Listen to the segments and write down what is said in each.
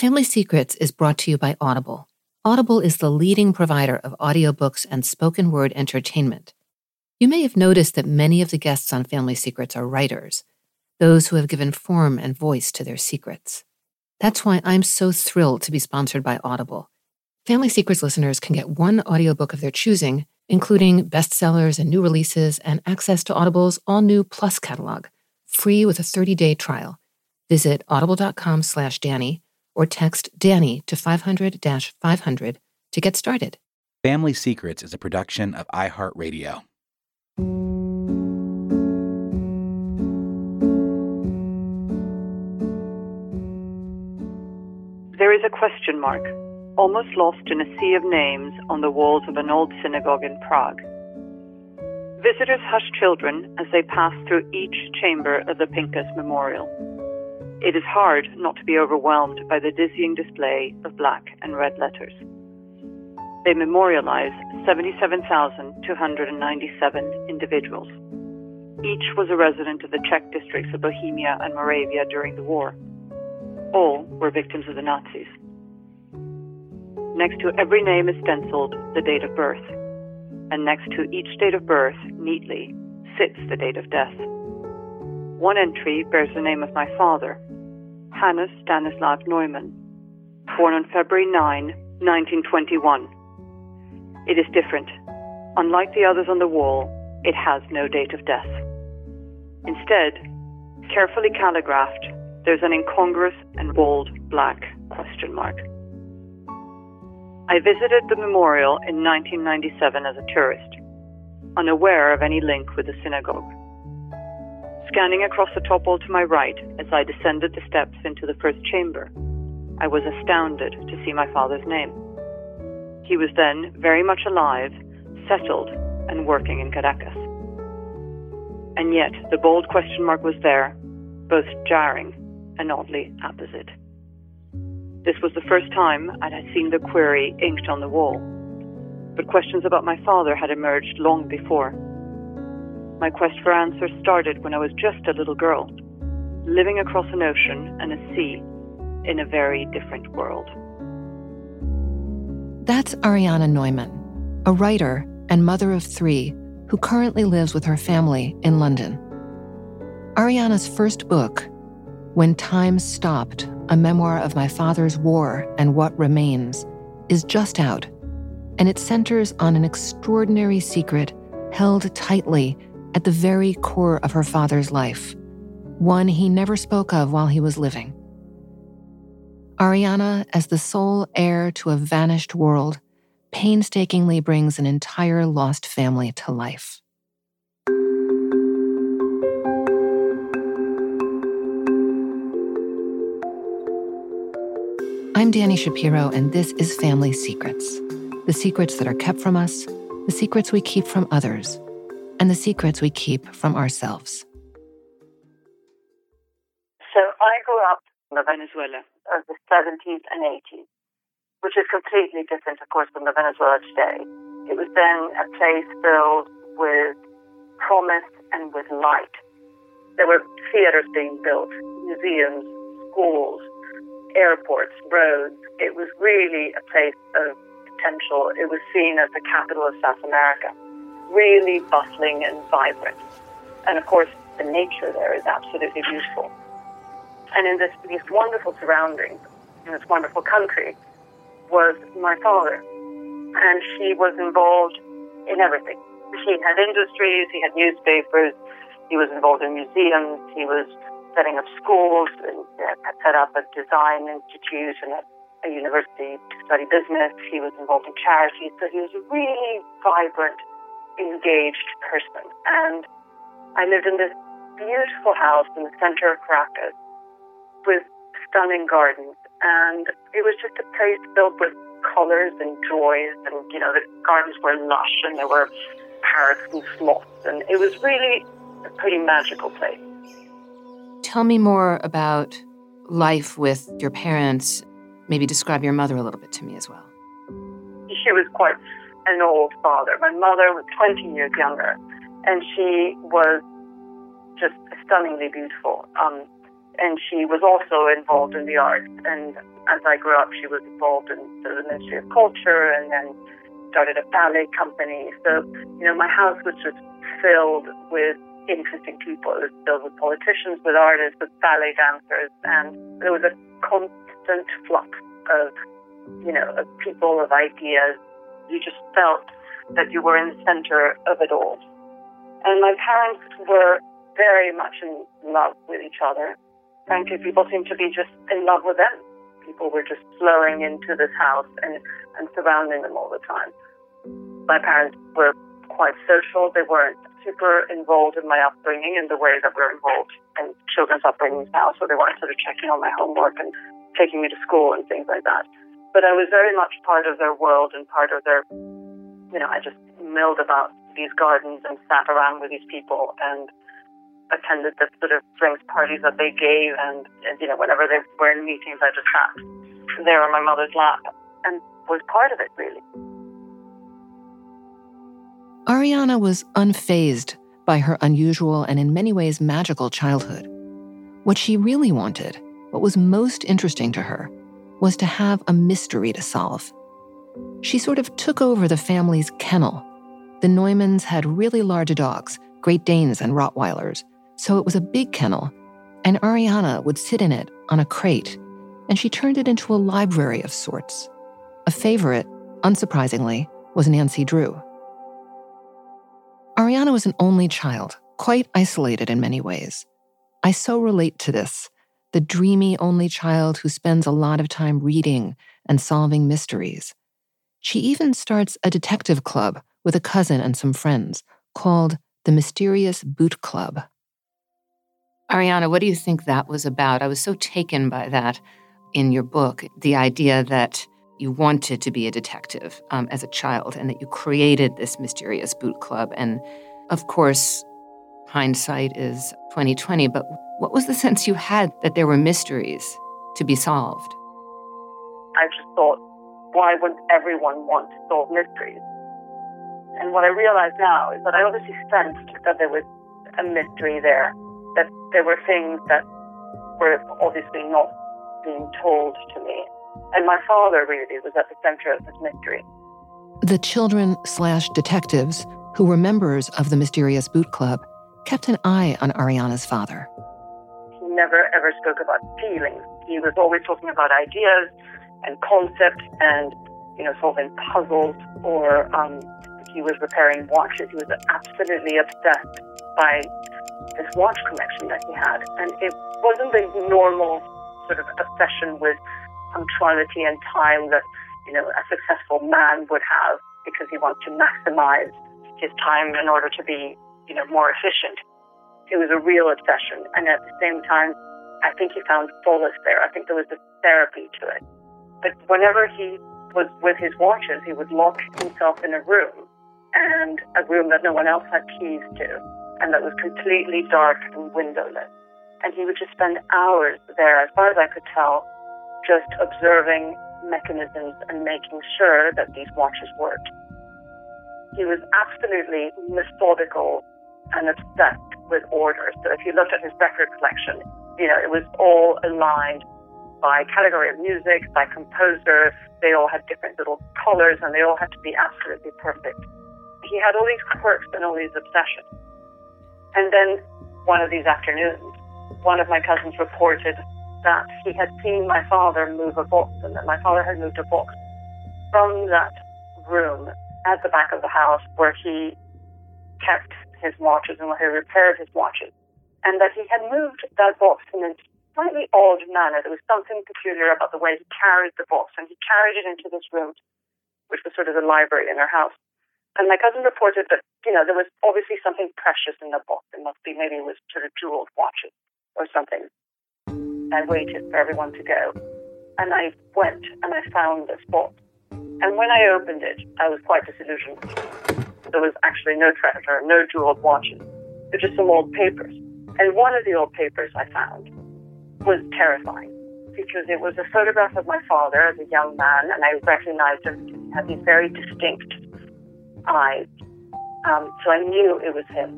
Family Secrets is brought to you by Audible. Audible is the leading provider of audiobooks and spoken word entertainment. You may have noticed that many of the guests on Family Secrets are writers, those who have given form and voice to their secrets. That's why I'm so thrilled to be sponsored by Audible. Family Secrets listeners can get one audiobook of their choosing, including bestsellers and new releases, and access to Audible's all new Plus catalog, free with a 30 day trial. Visit audible.com slash Danny or text Danny to 500 500 to get started. Family Secrets is a production of iHeartRadio. There is a question mark, almost lost in a sea of names on the walls of an old synagogue in Prague. Visitors hush children as they pass through each chamber of the Pinkas Memorial. It is hard not to be overwhelmed by the dizzying display of black and red letters. They memorialize 77,297 individuals. Each was a resident of the Czech districts of Bohemia and Moravia during the war. All were victims of the Nazis. Next to every name is stenciled the date of birth, and next to each date of birth, neatly, sits the date of death. One entry bears the name of my father, Hannes Stanislav Neumann, born on February 9, 1921. It is different. Unlike the others on the wall, it has no date of death. Instead, carefully calligraphed, there's an incongruous and bold black question mark. I visited the memorial in 1997 as a tourist, unaware of any link with the synagogue. Scanning across the top wall to my right as I descended the steps into the first chamber, I was astounded to see my father's name. He was then very much alive, settled, and working in Caracas. And yet, the bold question mark was there, both jarring and oddly apposite. This was the first time I had seen the query inked on the wall, but questions about my father had emerged long before. My quest for answers started when I was just a little girl, living across an ocean and a sea in a very different world. That's Ariana Neumann, a writer and mother of three who currently lives with her family in London. Ariana's first book, When Time Stopped, a memoir of my father's war and what remains, is just out, and it centers on an extraordinary secret held tightly at the very core of her father's life, one he never spoke of while he was living. Ariana, as the sole heir to a vanished world, painstakingly brings an entire lost family to life. I'm Danny Shapiro, and this is Family Secrets the secrets that are kept from us, the secrets we keep from others, and the secrets we keep from ourselves. So I grew up in Venezuela of the 70s and 80s, which is completely different, of course, from the Venezuela today. It was then a place filled with promise and with light. There were theaters being built, museums, schools, airports, roads. It was really a place of potential. It was seen as the capital of South America, really bustling and vibrant. And of course, the nature there is absolutely beautiful and in this, these wonderful surroundings, in this wonderful country, was my father. And he was involved in everything. He had industries, he had newspapers, he was involved in museums, he was setting up schools, and uh, set up a design institute and a, a university to study business. He was involved in charities, so he was a really vibrant, engaged person. And I lived in this beautiful house in the center of Caracas with stunning gardens. And it was just a place filled with colors and joys. And, you know, the gardens were lush and there were parrots and sloths. And it was really a pretty magical place. Tell me more about life with your parents. Maybe describe your mother a little bit to me as well. She was quite an old father. My mother was 20 years younger, and she was just stunningly beautiful. Um, and she was also involved in the arts. And as I grew up, she was involved in the Ministry of Culture and then started a ballet company. So, you know, my house was just filled with interesting people. It was filled with politicians, with artists, with ballet dancers, and there was a constant flux of, you know, of people, of ideas. You just felt that you were in the center of it all. And my parents were very much in love with each other frankly, people seemed to be just in love with them. People were just flowing into this house and, and surrounding them all the time. My parents were quite social. They weren't super involved in my upbringing in the way that we're involved in children's upbringings now. So they weren't sort of checking on my homework and taking me to school and things like that. But I was very much part of their world and part of their, you know, I just milled about these gardens and sat around with these people and attended the sort of drinks parties that they gave, and, and you know, whenever they were in meetings, I just sat there on my mother's lap and was part of it, really. Ariana was unfazed by her unusual and in many ways magical childhood. What she really wanted, what was most interesting to her, was to have a mystery to solve. She sort of took over the family's kennel. The Neumanns had really large dogs, Great Danes and Rottweilers, so it was a big kennel, and Ariana would sit in it on a crate, and she turned it into a library of sorts. A favorite, unsurprisingly, was Nancy Drew. Ariana was an only child, quite isolated in many ways. I so relate to this the dreamy only child who spends a lot of time reading and solving mysteries. She even starts a detective club with a cousin and some friends called the Mysterious Boot Club. Ariana, what do you think that was about? I was so taken by that in your book the idea that you wanted to be a detective um, as a child and that you created this mysterious boot club. And of course, hindsight is 2020, but what was the sense you had that there were mysteries to be solved? I just thought, why wouldn't everyone want to solve mysteries? And what I realize now is that I obviously sensed that there was a mystery there that there were things that were obviously not being told to me. And my father really was at the center of this mystery. The children slash detectives who were members of the mysterious boot club kept an eye on Ariana's father. He never ever spoke about feelings. He was always talking about ideas and concepts and, you know, solving puzzles or um, he was repairing watches. He was absolutely obsessed by this watch collection that he had. And it wasn't the normal sort of obsession with punctuality and time that, you know, a successful man would have because he wants to maximize his time in order to be, you know, more efficient. It was a real obsession. And at the same time, I think he found solace there. I think there was a therapy to it. But whenever he was with his watches, he would lock himself in a room and a room that no one else had keys to and that was completely dark and windowless. And he would just spend hours there, as far as I could tell, just observing mechanisms and making sure that these watches worked. He was absolutely methodical and obsessed with order. So if you looked at his record collection, you know, it was all aligned by category of music, by composer. They all had different little colors and they all had to be absolutely perfect. He had all these quirks and all these obsessions. And then one of these afternoons, one of my cousins reported that he had seen my father move a box and that my father had moved a box from that room at the back of the house where he kept his watches and he repaired his watches. And that he had moved that box in a slightly odd manner. There was something peculiar about the way he carried the box and he carried it into this room, which was sort of the library in our house. And my cousin reported that, you know, there was obviously something precious in the box. It must be maybe it was sort of jeweled watches or something. I waited for everyone to go. And I went and I found this box. And when I opened it, I was quite disillusioned. There was actually no treasure, no jeweled watches. They're just some old papers. And one of the old papers I found was terrifying because it was a photograph of my father as a young man, and I recognized him. He had these very distinct eyes. Um, so I knew it was him.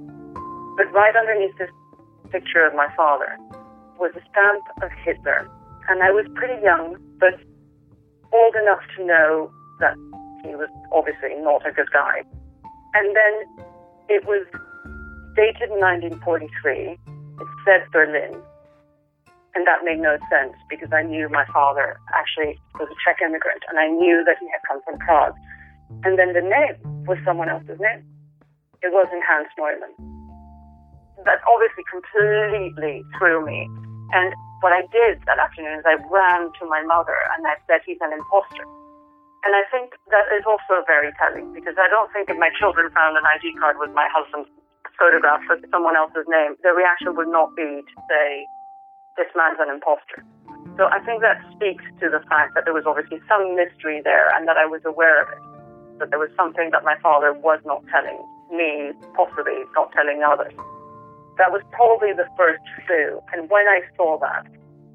But right underneath this picture of my father was a stamp of Hitler. And I was pretty young, but old enough to know that he was obviously not a good guy. And then it was dated in 1943. It said Berlin. And that made no sense because I knew my father actually was a Czech immigrant and I knew that he had come from Prague. And then the name was someone else's name. It wasn't Hans Neumann. That obviously completely threw me. And what I did that afternoon is I ran to my mother and I said, he's an imposter. And I think that is also very telling because I don't think if my children found an ID card with my husband's photograph with someone else's name, the reaction would not be to say, this man's an imposter. So I think that speaks to the fact that there was obviously some mystery there and that I was aware of it. That there was something that my father was not telling me, possibly not telling others. That was probably the first clue. And when I saw that,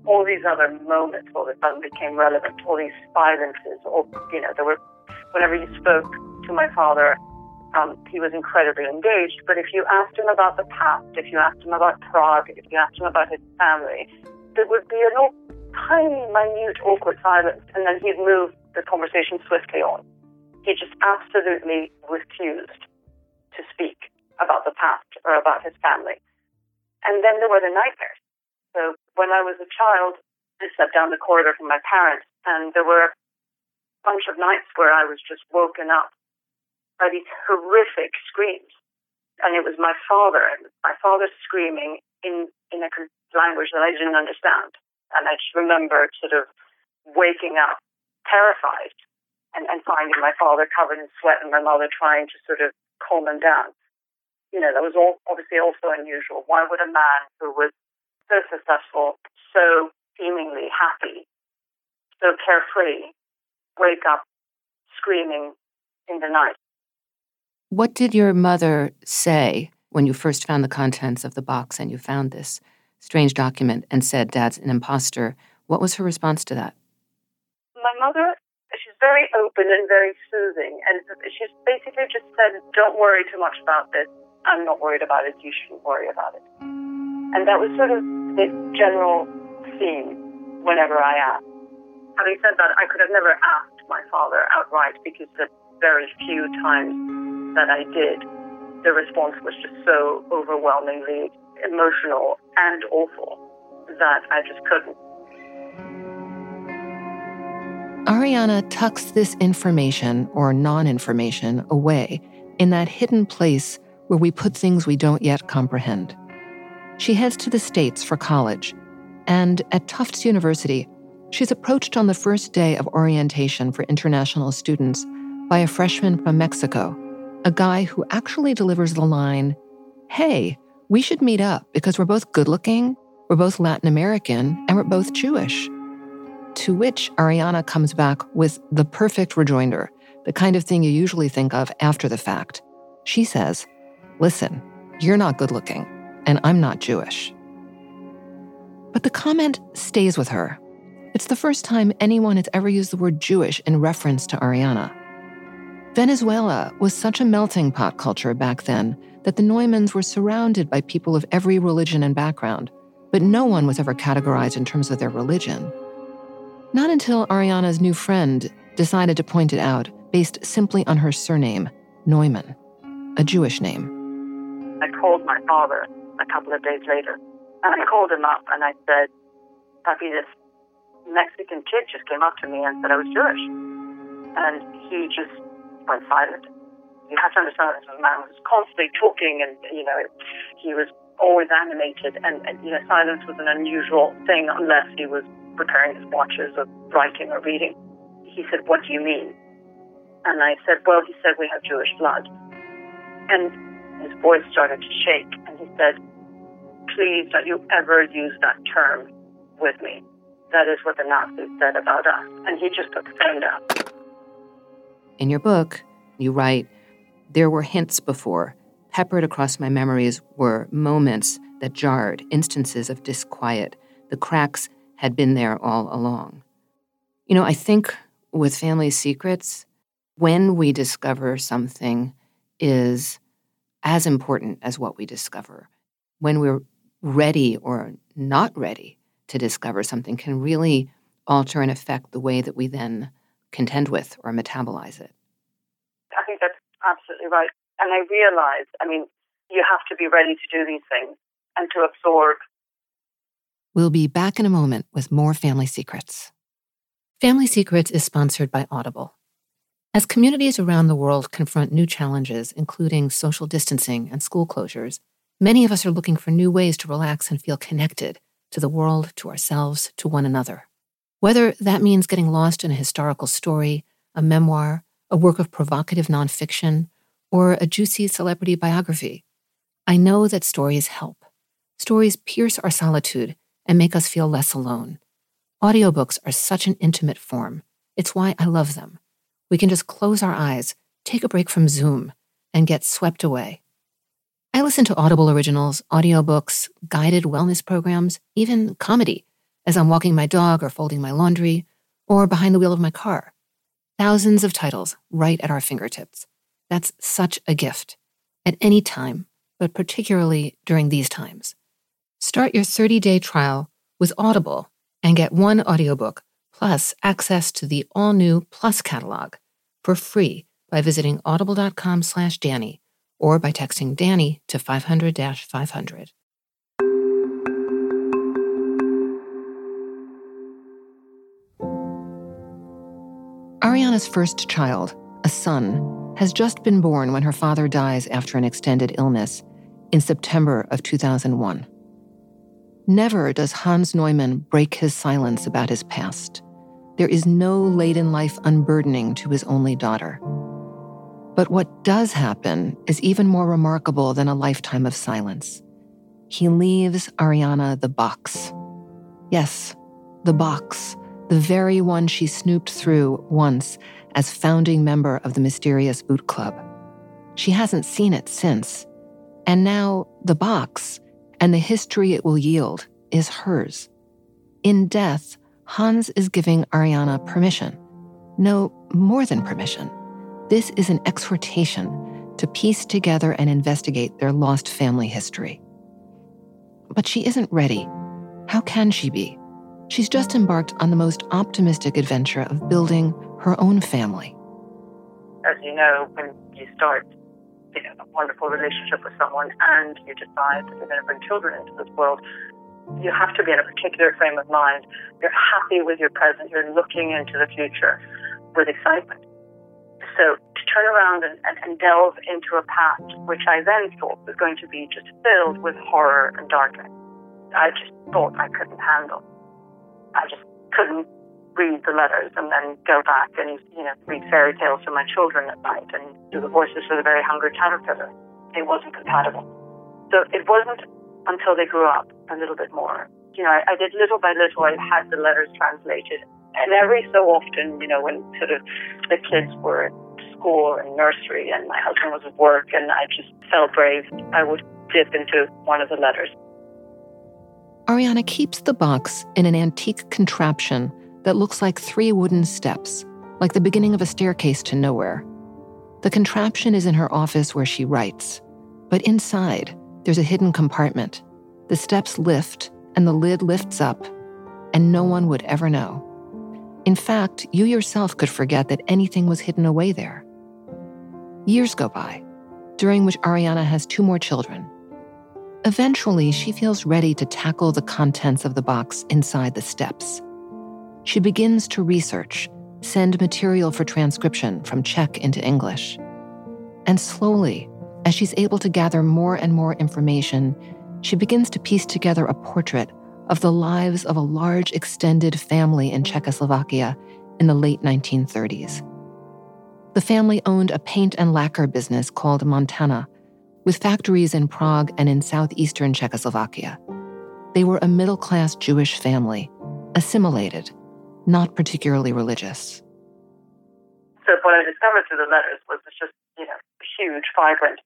all these other moments all of a sudden became relevant. All these silences, or you know, there were whenever you spoke to my father, um, he was incredibly engaged. But if you asked him about the past, if you asked him about Prague, if you asked him about his family, there would be a tiny, minute, awkward silence, and then he'd move the conversation swiftly on. He just absolutely refused to speak about the past or about his family. And then there were the nightmares. So when I was a child, I slept down the corridor from my parents, and there were a bunch of nights where I was just woken up by these horrific screams. And it was my father, and my father screaming in, in a language that I didn't understand. And I just remember sort of waking up terrified and, and finding my father covered in sweat and my mother trying to sort of calm him down. You know, that was all obviously also unusual. Why would a man who was so successful, so seemingly happy, so carefree, wake up screaming in the night? What did your mother say when you first found the contents of the box and you found this strange document and said, Dad's an imposter? What was her response to that? My mother, she's very open and very soothing. And she's basically just said, Don't worry too much about this. I'm not worried about it. You shouldn't worry about it. And that was sort of the general theme whenever I asked. Having said that, I could have never asked my father outright because the very few times that I did, the response was just so overwhelmingly emotional and awful that I just couldn't. Ariana tucks this information or non information away in that hidden place where we put things we don't yet comprehend. She heads to the States for college, and at Tufts University, she's approached on the first day of orientation for international students by a freshman from Mexico a guy who actually delivers the line Hey, we should meet up because we're both good looking, we're both Latin American, and we're both Jewish. To which Ariana comes back with the perfect rejoinder, the kind of thing you usually think of after the fact. She says, Listen, you're not good looking, and I'm not Jewish. But the comment stays with her. It's the first time anyone has ever used the word Jewish in reference to Ariana. Venezuela was such a melting pot culture back then that the Neumanns were surrounded by people of every religion and background, but no one was ever categorized in terms of their religion. Not until Ariana's new friend decided to point it out based simply on her surname, Neumann, a Jewish name. I called my father a couple of days later, and I called him up and I said, Papi, this Mexican kid just came up to me and said I was Jewish. And he just went silent. You have to understand that the man was constantly talking and, you know, he was always animated and, and, you know, silence was an unusual thing unless he was preparing his watches or writing or reading. He said, what do you mean? And I said, well, he said, we have Jewish blood. And his voice started to shake and he said, please don't you ever use that term with me. That is what the Nazis said about us. And he just put the phone down. In your book, you write, There were hints before. Peppered across my memories were moments that jarred, instances of disquiet. The cracks had been there all along. You know, I think with family secrets, when we discover something is as important as what we discover. When we're ready or not ready to discover something can really alter and affect the way that we then contend with or metabolize it. I think that's absolutely right. And I realize, I mean, you have to be ready to do these things and to absorb. We'll be back in a moment with more Family Secrets. Family Secrets is sponsored by Audible. As communities around the world confront new challenges, including social distancing and school closures, many of us are looking for new ways to relax and feel connected to the world, to ourselves, to one another. Whether that means getting lost in a historical story, a memoir, a work of provocative nonfiction, or a juicy celebrity biography, I know that stories help. Stories pierce our solitude and make us feel less alone. Audiobooks are such an intimate form. It's why I love them. We can just close our eyes, take a break from Zoom, and get swept away. I listen to Audible originals, audiobooks, guided wellness programs, even comedy as I'm walking my dog or folding my laundry or behind the wheel of my car. Thousands of titles right at our fingertips. That's such a gift at any time, but particularly during these times. Start your 30 day trial with Audible and get one audiobook plus access to the all new Plus catalog for free by visiting audible.com slash Danny or by texting Danny to 500 500. Ariana's first child, a son, has just been born when her father dies after an extended illness in September of 2001. Never does Hans Neumann break his silence about his past. There is no late in life unburdening to his only daughter. But what does happen is even more remarkable than a lifetime of silence. He leaves Ariana the box. Yes, the box the very one she snooped through once as founding member of the mysterious boot club. She hasn't seen it since. And now the box and the history it will yield is hers. In death, Hans is giving Ariana permission. No, more than permission. This is an exhortation to piece together and investigate their lost family history. But she isn't ready. How can she be? She's just embarked on the most optimistic adventure of building her own family. As you know, when you start you know, a wonderful relationship with someone and you decide that you're going to bring children into this world, you have to be in a particular frame of mind. You're happy with your present, you're looking into the future with excitement. So to turn around and, and, and delve into a past which I then thought was going to be just filled with horror and darkness, I just thought I couldn't handle. I just couldn't read the letters and then go back and, you know, read fairy tales to my children at night and do the voices for the very hungry caterpillar. It wasn't compatible. So it wasn't until they grew up a little bit more. You know, I, I did little by little, I had the letters translated. And every so often, you know, when sort of the kids were at school and nursery and my husband was at work and I just felt brave, I would dip into one of the letters Ariana keeps the box in an antique contraption that looks like three wooden steps, like the beginning of a staircase to nowhere. The contraption is in her office where she writes, but inside, there's a hidden compartment. The steps lift, and the lid lifts up, and no one would ever know. In fact, you yourself could forget that anything was hidden away there. Years go by, during which Ariana has two more children Eventually, she feels ready to tackle the contents of the box inside the steps. She begins to research, send material for transcription from Czech into English. And slowly, as she's able to gather more and more information, she begins to piece together a portrait of the lives of a large extended family in Czechoslovakia in the late 1930s. The family owned a paint and lacquer business called Montana with factories in Prague and in southeastern Czechoslovakia. They were a middle class Jewish family, assimilated, not particularly religious. So, what I discovered through the letters was just, you know, huge, vibrant,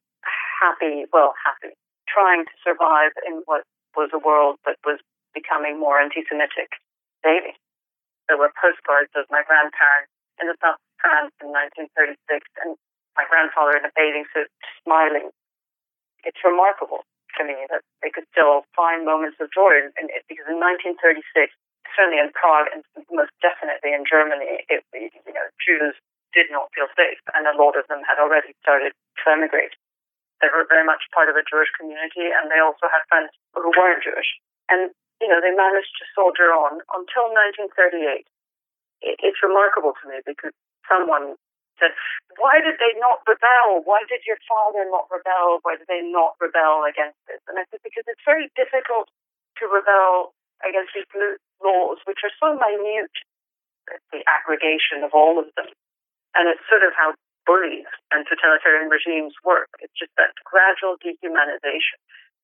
happy, well, happy, trying to survive in what was a world that was becoming more anti Semitic daily. There were postcards of my grandparents in the south of France in 1936 and my grandfather in a bathing suit smiling it's remarkable. to me that they could still find moments of joy in, in it because in 1936, certainly in Prague and most definitely in Germany, it, you know, Jews did not feel safe, and a lot of them had already started to emigrate. They were very much part of a Jewish community, and they also had friends who weren't Jewish. And you know, they managed to soldier on until 1938. It's remarkable to me because someone said, Why did they not rebel? Why did your father not rebel? Why did they not rebel against this? And I said, Because it's very difficult to rebel against these laws, which are so minute, the aggregation of all of them. And it's sort of how bullies and totalitarian regimes work. It's just that gradual dehumanization.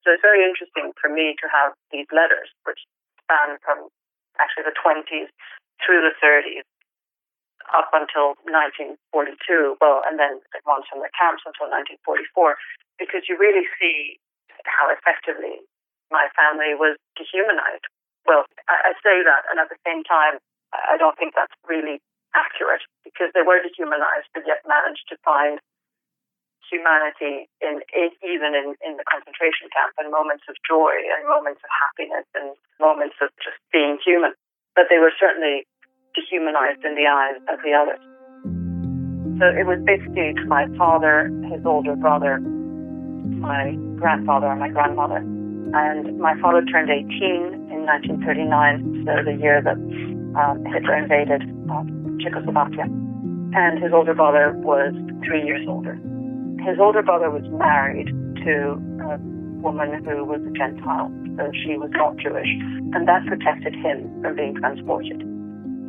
So it's very interesting for me to have these letters, which span from actually the 20s through the 30s up until 1942, well, and then it runs from the camps until 1944, because you really see how effectively my family was dehumanized. Well, I, I say that, and at the same time, I don't think that's really accurate because they were dehumanized, but yet managed to find humanity in, in even in, in the concentration camp and moments of joy and moments of happiness and moments of just being human. But they were certainly dehumanized in the eyes of the others. So it was basically my father, his older brother, my grandfather, and my grandmother. And my father turned 18 in 1939, so the year that um, Hitler invaded uh, Czechoslovakia. And his older brother was three years older. His older brother was married to a woman who was a Gentile, so she was not Jewish, and that protected him from being transported.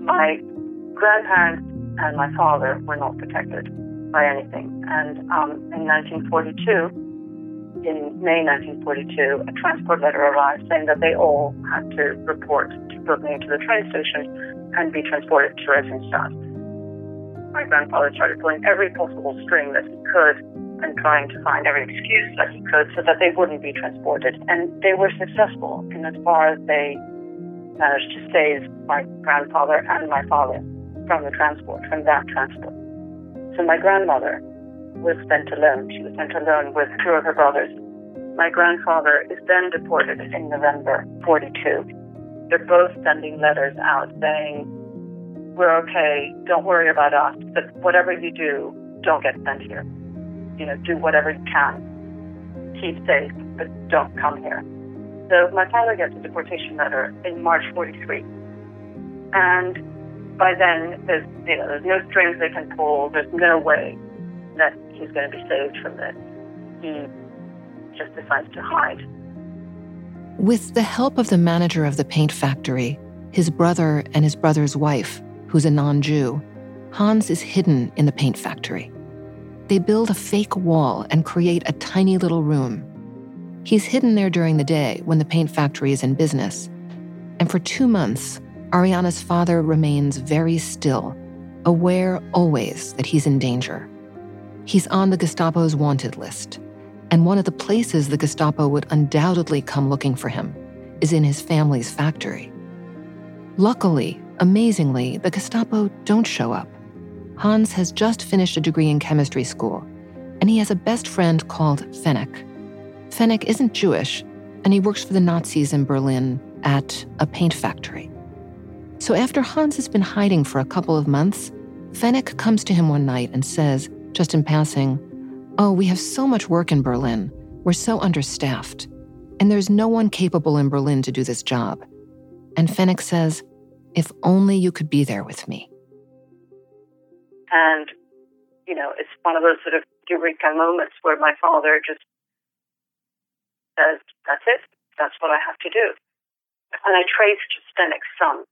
My grandparents and my father were not protected by anything, and um, in 1942, in May 1942, a transport letter arrived saying that they all had to report Brooklyn to the train station and be transported to Theresienstadt. My grandfather started pulling every possible string that he could and trying to find every excuse that he could so that they wouldn't be transported. And they were successful in as far as they managed to save my grandfather and my father from the transport, from that transport. So my grandmother was sent alone. She was sent alone with two of her brothers. My grandfather is then deported in November 42. They're both sending letters out saying, We're okay, don't worry about us, but whatever you do, don't get sent here you know, do whatever you can. Keep safe, but don't come here. So my father gets a deportation letter in March 43. And by then, there's, you know, there's no strings they can pull. There's no way that he's going to be saved from this. He just decides to hide. With the help of the manager of the paint factory, his brother, and his brother's wife, who's a non Jew, Hans is hidden in the paint factory. They build a fake wall and create a tiny little room. He's hidden there during the day when the paint factory is in business. And for two months, Ariana's father remains very still, aware always that he's in danger. He's on the Gestapo's wanted list, and one of the places the Gestapo would undoubtedly come looking for him is in his family's factory. Luckily, amazingly, the Gestapo don't show up. Hans has just finished a degree in chemistry school, and he has a best friend called Zdenek. Zdenek isn't Jewish, and he works for the Nazis in Berlin at a paint factory. So after Hans has been hiding for a couple of months, Zdenek comes to him one night and says, just in passing, Oh, we have so much work in Berlin. We're so understaffed. And there's no one capable in Berlin to do this job. And Zdenek says, If only you could be there with me. And, you know, it's one of those sort of eureka moments where my father just says, that's it. That's what I have to do. And I traced Zdenek's son,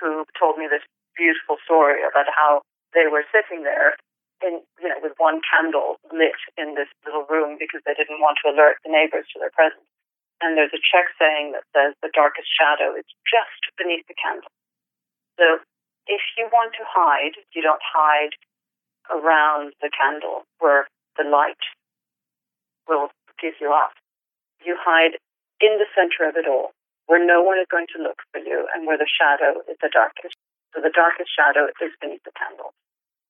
who told me this beautiful story about how they were sitting there in, you know, with one candle lit in this little room because they didn't want to alert the neighbors to their presence. And there's a Czech saying that says the darkest shadow is just beneath the candle. So if you want to hide, you don't hide around the candle where the light will give you up. You hide in the center of it all, where no one is going to look for you and where the shadow is the darkest. So the darkest shadow is beneath the candle.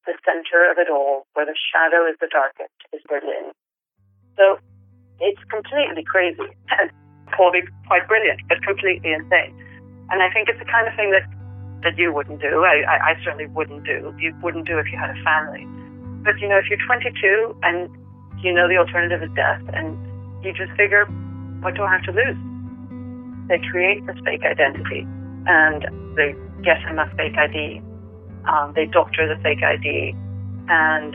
The center of it all, where the shadow is the darkest, is Berlin. So It's completely crazy. And probably quite brilliant, but completely insane. And I think it's the kind of thing that, that you wouldn't do. I, I, I certainly wouldn't do. You wouldn't do if you had a family. But, you know, if you're 22 and you know the alternative is death and you just figure, what do I have to lose? They create this fake identity and they get him a fake ID. Um, they doctor the fake ID and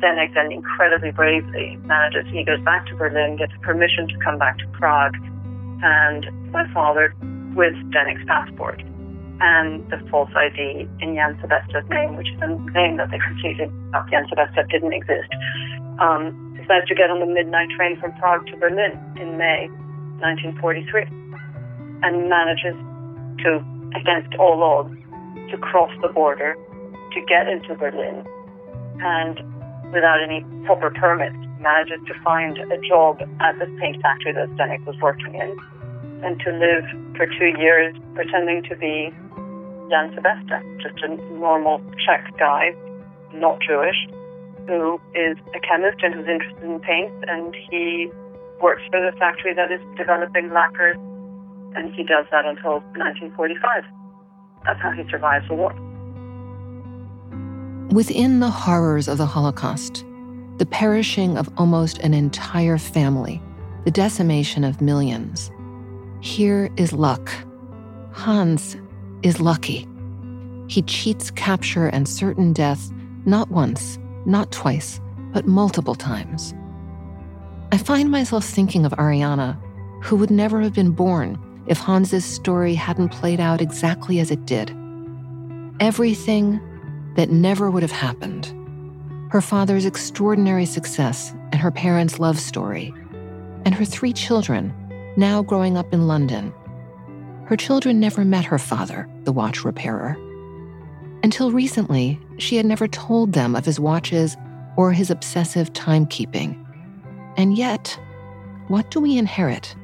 Zdenek then incredibly bravely manages. He goes back to Berlin, gets permission to come back to Prague, and my father with Zdenek's passport and the false ID in Jan Sebesta's name, which is a name that they completely, Jan Sebesta didn't exist. Um, decides to get on the midnight train from Prague to Berlin in May 1943 and manages to, against all odds, to cross the border to get into Berlin and without any proper permits, manages to find a job at the paint factory that Zdenek was working in, and to live for two years pretending to be Jan Sebesta, just a normal Czech guy, not Jewish, who is a chemist and who's interested in paint, and he works for the factory that is developing lacquers, and he does that until 1945. That's how he survives the war. Within the horrors of the Holocaust, the perishing of almost an entire family, the decimation of millions, here is luck. Hans is lucky. He cheats capture and certain death not once, not twice, but multiple times. I find myself thinking of Ariana, who would never have been born if Hans's story hadn't played out exactly as it did. Everything that never would have happened. Her father's extraordinary success and her parents' love story, and her three children, now growing up in London. Her children never met her father, the watch repairer. Until recently, she had never told them of his watches or his obsessive timekeeping. And yet, what do we inherit?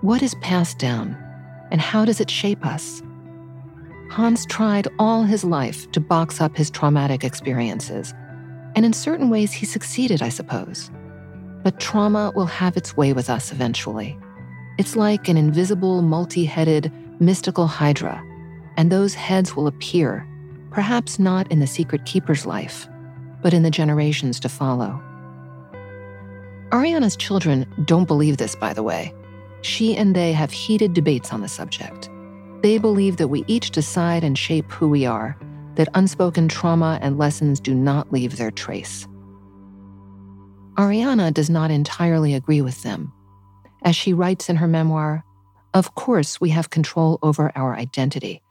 What is passed down? And how does it shape us? Hans tried all his life to box up his traumatic experiences. And in certain ways, he succeeded, I suppose. But trauma will have its way with us eventually. It's like an invisible, multi headed, mystical hydra, and those heads will appear, perhaps not in the secret keeper's life, but in the generations to follow. Ariana's children don't believe this, by the way. She and they have heated debates on the subject. They believe that we each decide and shape who we are, that unspoken trauma and lessons do not leave their trace. Ariana does not entirely agree with them. As she writes in her memoir, of course, we have control over our identity,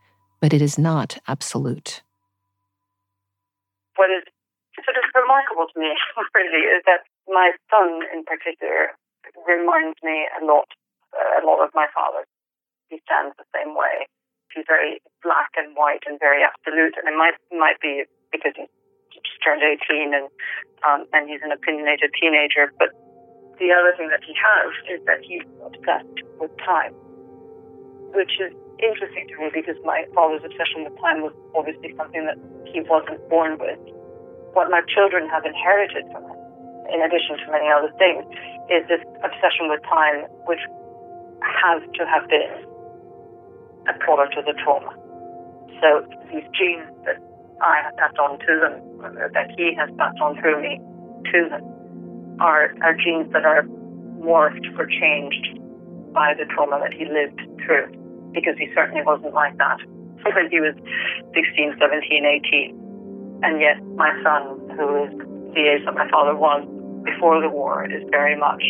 but it is not absolute. What is sort of remarkable to me, really, is that my son in particular reminds me a lot, a lot of my father he stands the same way. He's very black and white and very absolute, and it might might be because he just turned 18 and um, and he's an opinionated teenager. But the other thing that he has is that he's obsessed with time, which is interesting to me because my father's obsession with time was obviously something that he wasn't born with. What my children have inherited from him, in addition to many other things, is this obsession with time, which has to have been a product of the trauma. So these genes that I have passed on to them, that he has passed on through me to them, are, are genes that are morphed or changed by the trauma that he lived through, because he certainly wasn't like that when he was 16, 17, 18. And yet my son, who is the age that my father was before the war, is very much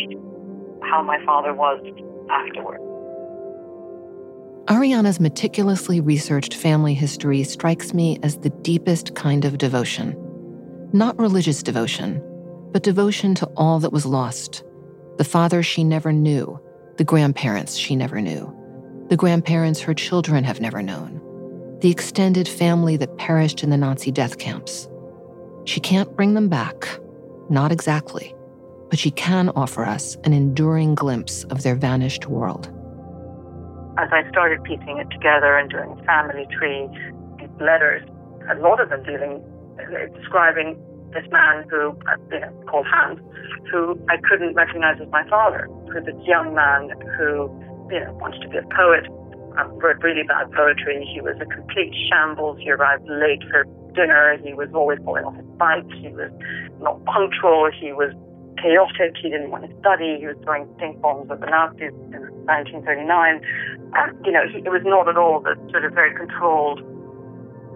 how my father was afterwards. Ariana's meticulously researched family history strikes me as the deepest kind of devotion. Not religious devotion, but devotion to all that was lost the father she never knew, the grandparents she never knew, the grandparents her children have never known, the extended family that perished in the Nazi death camps. She can't bring them back, not exactly, but she can offer us an enduring glimpse of their vanished world as I started piecing it together and doing family tree letters, a lot of them dealing, describing this man who, you know, called Hans, who I couldn't recognize as my father, who this young man who, you know, wanted to be a poet, um, wrote really bad poetry. He was a complete shambles. He arrived late for dinner. He was always falling off his bike. He was not punctual. He was chaotic. He didn't want to study. He was throwing stink bombs at the Nazis in 1939. And, you know, he, it was not at all the sort of very controlled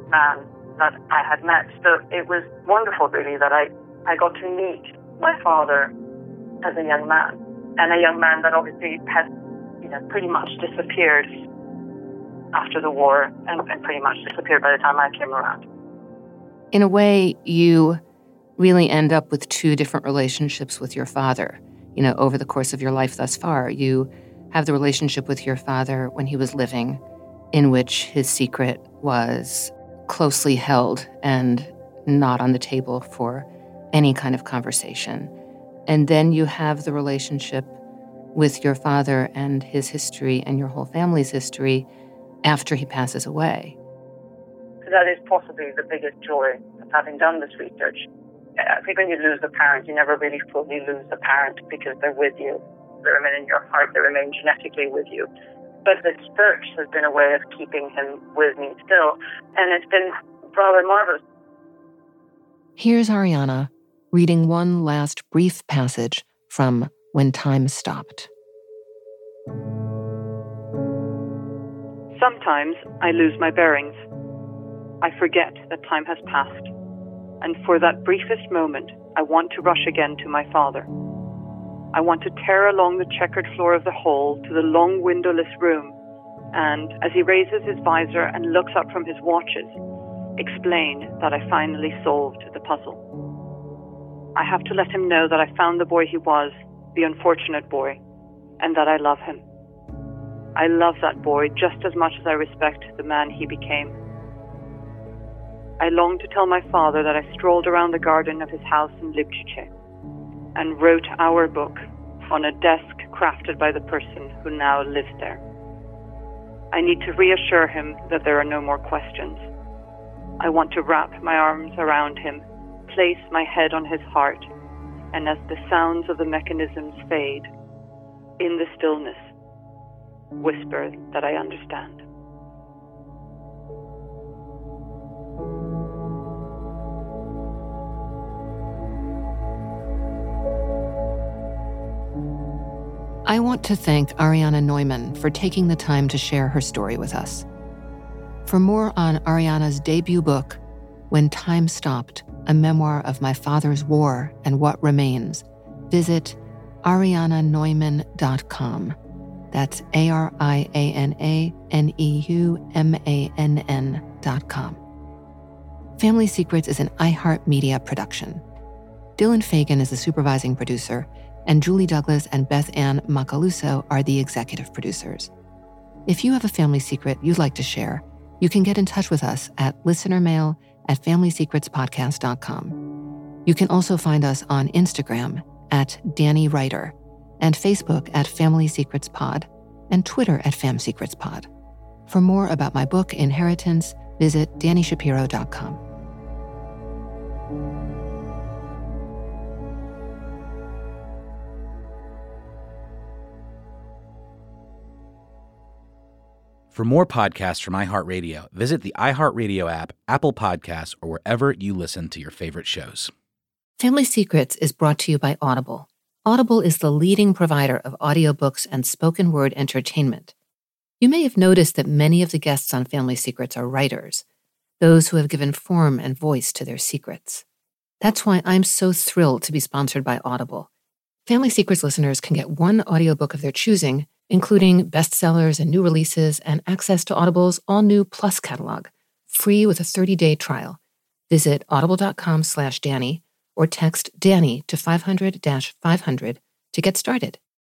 man that I had met. So it was wonderful, really, that I, I got to meet my father as a young man, and a young man that obviously had, you know, pretty much disappeared after the war and, and pretty much disappeared by the time I came around. In a way, you really end up with two different relationships with your father. You know, over the course of your life thus far, you have the relationship with your father when he was living, in which his secret was closely held and not on the table for any kind of conversation. And then you have the relationship with your father and his history and your whole family's history after he passes away. That is possibly the biggest joy of having done this research. I think when you lose a parent, you never really fully lose a parent because they're with you. They remain in your heart, they remain genetically with you. But the search has been a way of keeping him with me still, and it's been rather marvelous. Here's Ariana reading one last brief passage from When Time Stopped. Sometimes I lose my bearings. I forget that time has passed, and for that briefest moment, I want to rush again to my father. I want to tear along the checkered floor of the hall to the long windowless room, and as he raises his visor and looks up from his watches, explain that I finally solved the puzzle. I have to let him know that I found the boy he was, the unfortunate boy, and that I love him. I love that boy just as much as I respect the man he became. I long to tell my father that I strolled around the garden of his house in Libčice and wrote our book on a desk crafted by the person who now lives there. I need to reassure him that there are no more questions. I want to wrap my arms around him, place my head on his heart, and as the sounds of the mechanisms fade, in the stillness, whisper that I understand. I want to thank Ariana Neumann for taking the time to share her story with us. For more on Ariana's debut book, When Time Stopped, a memoir of my father's war and what remains, visit ariananeumann.com. That's A R I A N A N E U M A N N dot com. Family Secrets is an iHeartMedia production. Dylan Fagan is the supervising producer and Julie Douglas and Beth Ann Macaluso are the executive producers. If you have a family secret you'd like to share, you can get in touch with us at listenermail at familysecretspodcast.com. You can also find us on Instagram at Danny Writer and Facebook at Family Secrets Pod and Twitter at Fam Secrets Pod. For more about my book, Inheritance, visit DaniShapiro.com. For more podcasts from iHeartRadio, visit the iHeartRadio app, Apple Podcasts, or wherever you listen to your favorite shows. Family Secrets is brought to you by Audible. Audible is the leading provider of audiobooks and spoken word entertainment. You may have noticed that many of the guests on Family Secrets are writers, those who have given form and voice to their secrets. That's why I'm so thrilled to be sponsored by Audible. Family Secrets listeners can get one audiobook of their choosing including bestsellers and new releases and access to Audible's all-new Plus catalog, free with a 30-day trial. Visit audible.com slash Danny or text Danny to 500-500 to get started.